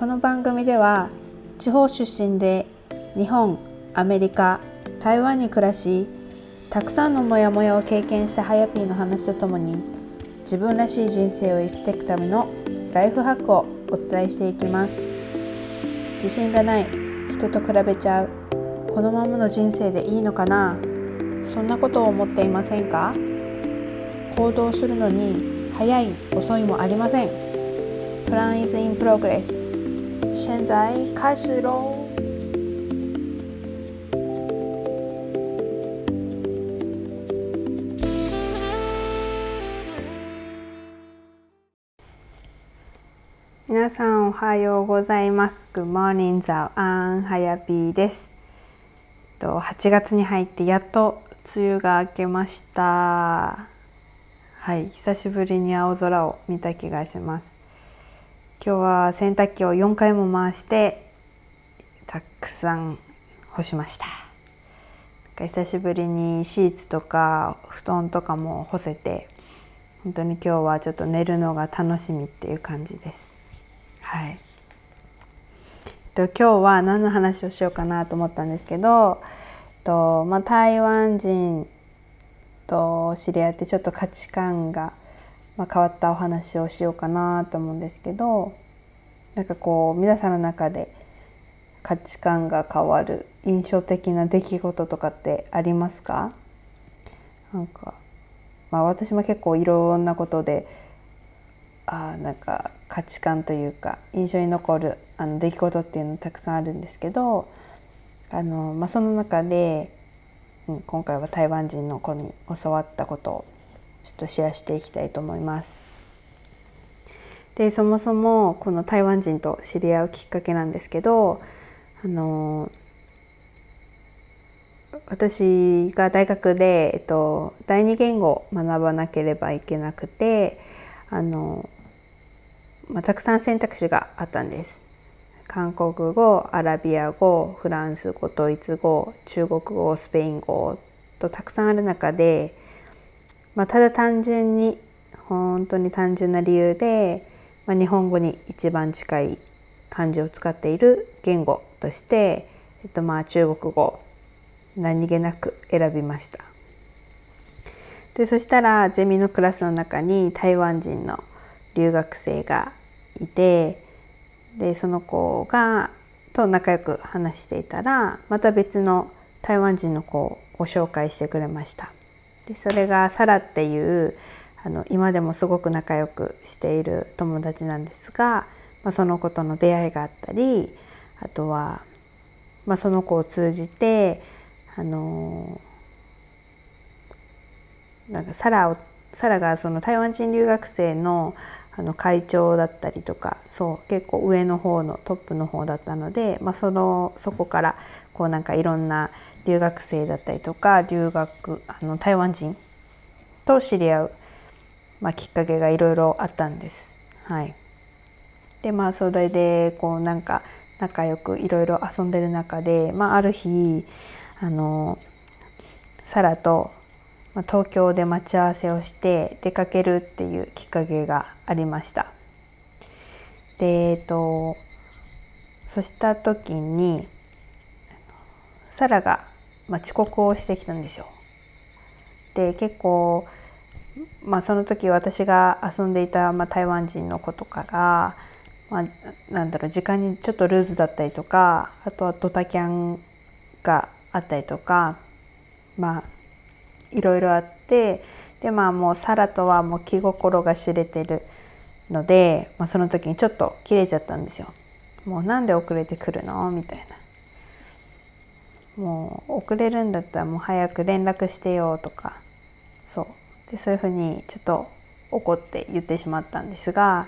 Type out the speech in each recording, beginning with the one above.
この番組では地方出身で日本アメリカ台湾に暮らしたくさんのモヤモヤを経験したハヤピーの話とともに自分らしい人生を生きていくためのライフハックをお伝えしていきます。自信がない人と比べちゃうこのままの人生でいいのかなそんなことを思っていませんか？行動するのに早い遅いもありません。Plan is in progress 現在開始喽皆さんおはようございます。Good morning 早安はやぴーです。と8月に入ってやっと梅雨が明けました。はい久しぶりに青空を見た気がします。今日は洗濯機を4回も回してたくさん干しました久しぶりにシーツとか布団とかも干せて本当に今日はちょっと寝るのが楽しみっていう感じですはい。と今日は何の話をしようかなと思ったんですけど、とまあ、台湾人と知り合ってちょっと価値観が、まあ、変わったお話をしようかなと思うんですけどなんかこう皆さんの中で価値観が変わる印象的な出来事とかってありますか？なんか、まあ、私も結構いろんなことであなんか価値観というか印象に残るあの出来事っていうのたくさんあるんですけどあの、まあ、その中で、うん、今回は台湾人の子に教わったことをちょっとシェアしていきたいと思います。でそもそもこの台湾人と知り合うきっかけなんですけどあの私が大学で、えっと、第二言語を学ばなければいけなくてあのまあ、たくさん選択肢があったんです。韓国語アラビア語フランス語ドイツ語中国語スペイン語とたくさんある中で、まあ、ただ単純に本当に単純な理由で、まあ、日本語に一番近い漢字を使っている言語として、えっと、まあ中国語何気なく選びました。でそしたらゼミのクラスの中に台湾人の留学生がいてでその子がと仲良く話していたらまた別の台湾人の子をご紹介してくれました。でそれがサラっていうあの今でもすごく仲良くしている友達なんですが、まあ、その子との出会いがあったりあとは、まあ、その子を通じてあのなんかサラをサラがその台湾人留学生のあの会長だったりとかそう結構上の方のトップの方だったので、まあ、そのそこからこうなんかいろんな留学生だったりとか留学あの台湾人と知り合う、まあ、きっかけがいろいろあったんです。はい、でまあそれでこうなんか仲良くいろいろ遊んでる中で、まあ、ある日あのサラとま東京で待ち合わせをして出かけるっていうきっかけがありました。でえっとそした時にサラが、ま遅刻をしてきたんですよ。で結構まあその時私が遊んでいた、まあ、台湾人の子とかが、まあ、なんだろう時間にちょっとルーズだったりとかあとはドタキャンがあったりとかまあいろいろあってでまあもうサラとはもう気心が知れてるので、まあ、その時にちょっと切れちゃったんですよ。もうなんで遅れてくるの？みたいな。もう遅れるんだったらもう早く連絡してよとかそう。でそういうふうにちょっと怒って言ってしまったんですが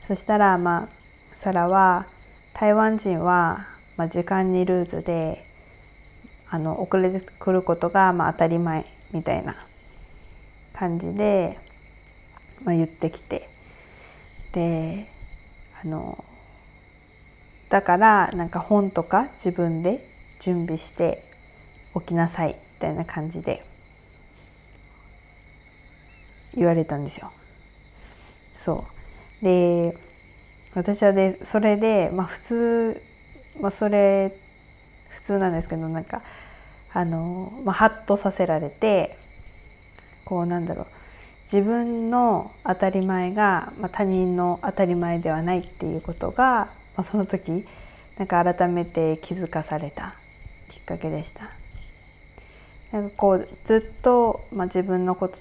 そしたらまあサラは台湾人は、まあ、時間にルーズであの遅れてくることがまあ当たり前みたいな感じで、まあ、言ってきて。であのだからなんか本とか自分で準備しておきなさいみたいな感じで言われたんですよ。そう。で私はでそれで、まあ、普通、まあ、それ普通なんですけどなんかあの、まあ、ハッとさせられてこうなんだろう。自分の当たり前が、まあ、他人の当たり前ではないっていうことが、まあ、その時なんか改めて気づかされた。っかけでした。なんかこうずっと、まあ、自分のこと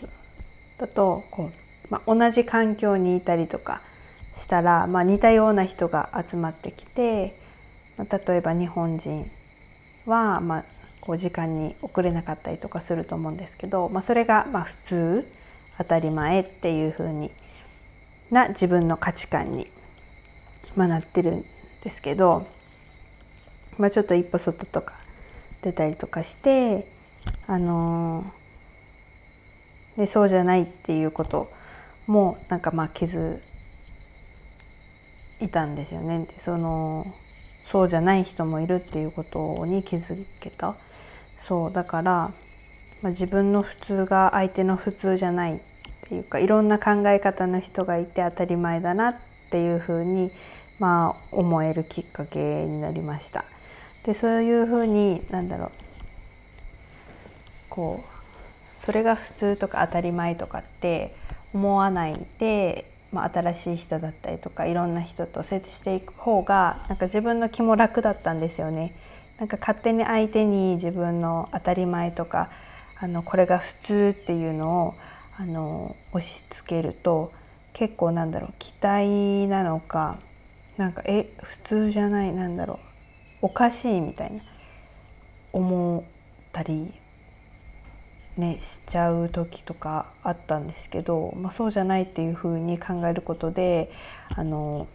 だとこう、まあ、同じ環境にいたりとかしたら、まあ、似たような人が集まってきて、まあ、例えば日本人は、まあ、こう時間に遅れなかったりとかすると思うんですけど、まあ、それがまあ普通当たり前っていう風にな自分の価値観に、まあ、なってるんですけど、まあ、ちょっと一歩外とか出たりとかしてあのー、でそうじゃないっていうこともなんかまあ気づいたんですよね。そのそうじゃない人もいるっていうことに気づけたそうだから、まあ、自分の普通が相手の普通じゃないっていうかいろんな考え方の人がいて当たり前だなっていうふうに、まあ、思えるきっかけになりました。でそういうふうになんだろうこうそれが普通とか当たり前とかって思わないで、まあ、新しい人だったりとかいろんな人と接していく方がなんか自分の気も楽だったんですよね。なんか勝手に相手に自分の当たり前とかあのこれが普通っていうのをあの押し付けると結構なんだろう期待なのかなんかえ普通じゃないなんだろうおかしいみたいな思ったりねしちゃう時とかあったんですけど、まあ、そうじゃないっていうふうに考えることであの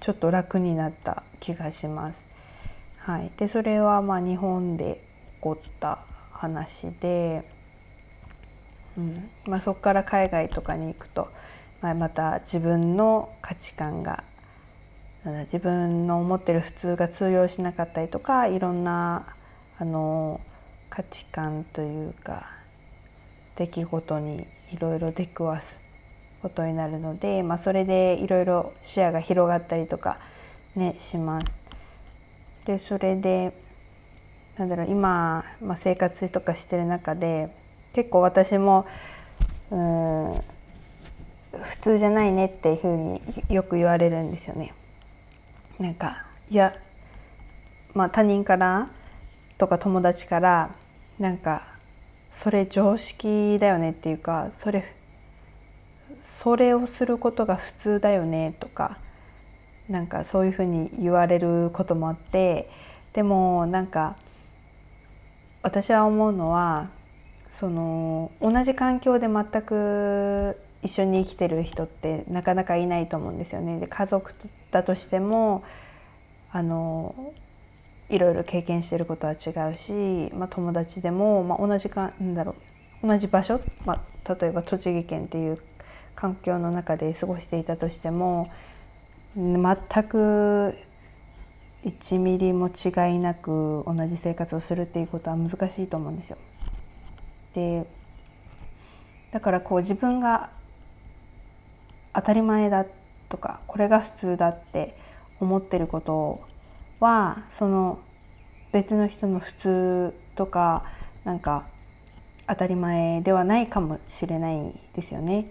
ちょっと楽になった気がします。はい、でそれはまあ日本で起こった話で。うんまあ、そこから海外とかに行くと、まあ、また自分の価値観が自分の思ってる普通が通用しなかったりとかいろんなあの価値観というか出来事にいろいろ出くわすことになるので、まあ、それでいろいろ視野が広がったりとか、ね、します。でそれでなんだろう今、まあ、生活とかしてる中で結構私もうん普通じゃないねっていうふうによく言われるんですよね。なんかいやまあ他人からとか友達からなんかそれ常識だよねっていうかそれそれをすることが普通だよねとかなんかそういうふうに言われることもあってでもなんか私は思うのはその同じ環境で全く一緒に生きてる人ってなかなかいないと思うんですよね。で家族だとしてもあのいろいろ経験してることは違うし、まあ、友達でも、まあ、同じかなんだろう同じ場所、まあ、例えば栃木県っていう環境の中で過ごしていたとしても全く1ミリも違いなく同じ生活をするっていうことは難しいと思うんですよ。でだからこう自分が当たり前だとかこれが普通だって思ってることはその別の人の普通とかなんか当たり前ではないかもしれないですよね。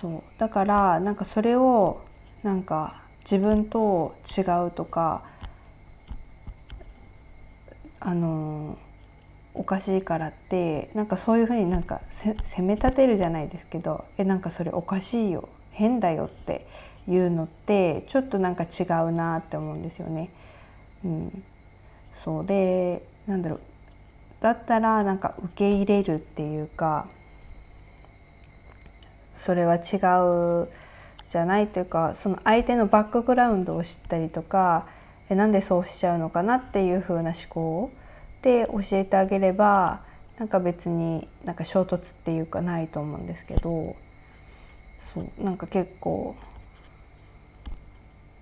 そうだからなんかそれをなんか自分と違うとかあのおかしいからってなんかそういうふうになんか責め立てるじゃないですけどえなんかそれおかしいよ変だよっていうのってちょっとなんか違うなって思うんですよね。うん、そうでなんだろうだったらなんか受け入れるっていうかそれは違うじゃないというかその相手のバックグラウンドを知ったりとかえなんでそうしちゃうのかなっていう風な思考で教えてあげればなんか別になんか衝突っていうかないと思うんですけどそうなんか結構、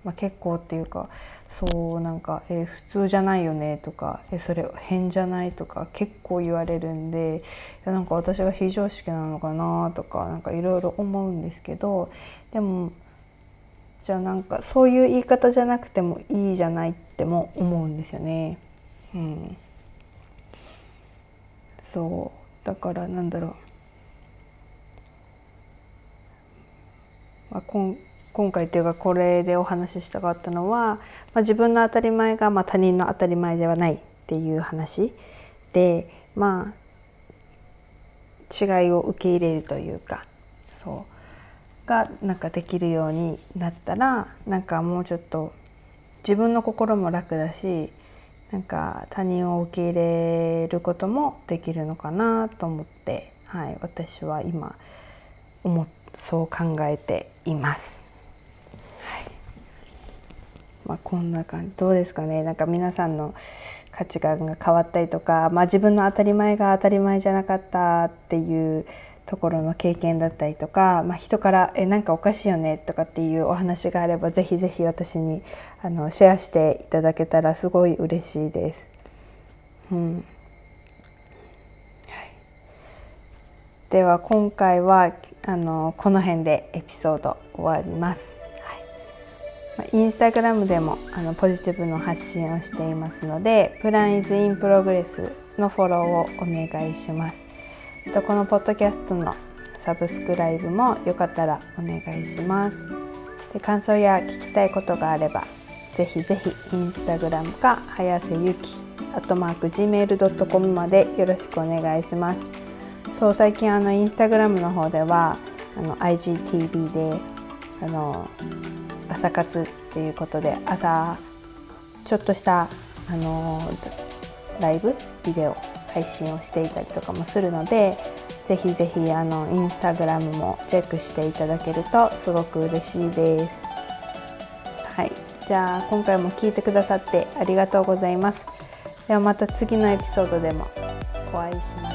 まあ、結構っていうかそうなんか「え普通じゃないよね」とか「えそれ変じゃない?」とか結構言われるんでいなんか私が非常識なのかなとかなんかいろいろ思うんですけどでもじゃあなんかそういう言い方じゃなくてもいいじゃないっても思うんですよね。うん、そうだからなんだろう、まあ、今今回っていうかこれでお話ししたかったのは、まあ、自分の当たり前がま他人の当たり前ではないっていう話でまあ違いを受け入れるというかそうがなんかできるようになったらなんかもうちょっと自分の心も楽だしなんか他人を受け入れることもできるのかなと思って、はい、私は今思そう考えています。まあ、こんな感じどうですかねなんか皆さんの価値観が変わったりとか、まあ、自分の当たり前が当たり前じゃなかったっていうところの経験だったりとか、まあ、人から「えなんかおかしいよね」とかっていうお話があればぜひぜひ私にあのシェアしていただけたらすごい嬉しいです。うん、では今回はあのこの辺でエピソード終わります。インスタグラムでもあのポジティブの発信をしていますので「プランイズインプログレス」のフォローをお願いします。とこのポッドキャストのサブスクライブもよかったらお願いします。で感想や聞きたいことがあればぜひぜひインスタグラムか早瀬ゆきアットマーク gmail.com までよろしくお願いします。そう最近あのインスタグラムの方ではあの IGTV であの朝活っていうことで朝ちょっとしたあのライブビデオ配信をしていたりとかもするのでぜひぜひあのインスタグラムもチェックしていただけるとすごく嬉しいです。はい、じゃあ今回も聞いてくださってありがとうございます。ではまた次のエピソードでもお会いしましょう。